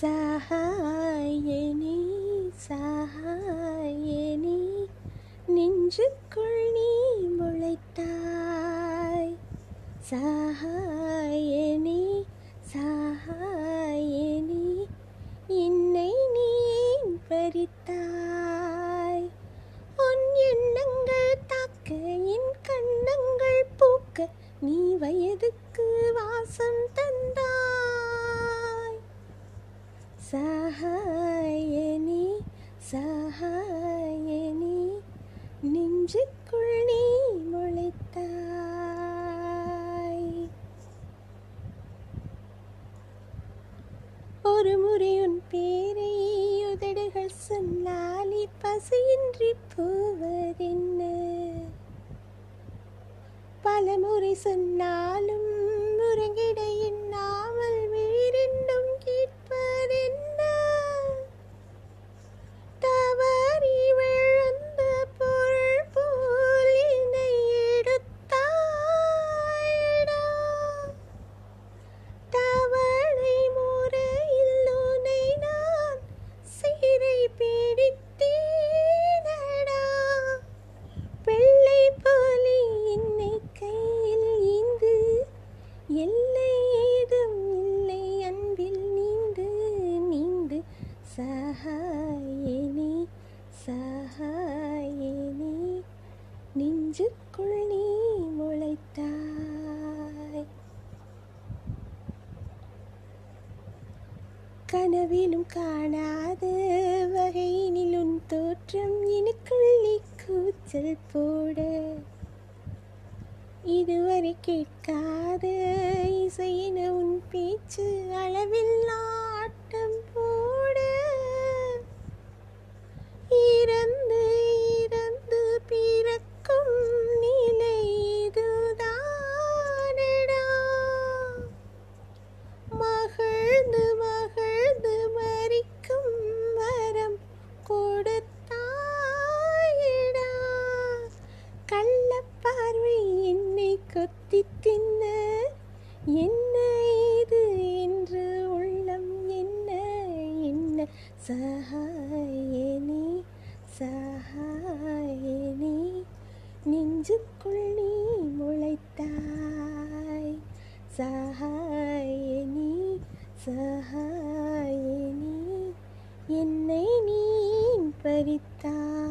சகாயனி சகாயனி நெஞ்சுக்குள் நீ முளைத்தாய். சகாயனி சகாயனி என்னை நீ ஏன் பறித்தாய்? உன் எண்ணங்கள் தாக்க என் கண்ணங்கள் பூக்க நீ வயதுக்கு சகாயனி நெஞ்சுக்குள் நீ முளைத்தாய் ஒரு முறை உன் பேரை உதடுகள் சொன்னாலி பசையின்றி போவதென்ன. பல முறை சொன்னாலும் உறங்கிட எண்ணாமல் எல்லை ஏதும் இல்லை. அன்பில் நீந்து நீந்து சகாயனி சகாயனி நெஞ்சுக்குள் நீ முளைத்தாய். கனவிலும் காணாத வகையினில் உன் தோற்றம் எனக்குள்ளே கூச்சல் போட இதுவரை கேட்காத இசையின உன் பேச்சு அளவில் கத்தி தின்ன என்ன இது என்று உள்ளம் என்ன என்ன? சகாயனி சகாயனி நெஞ்சுக்குள் நீ முளைத்தாய். சகாயனி சகாயனி என்னை நீ பறித்தாய்.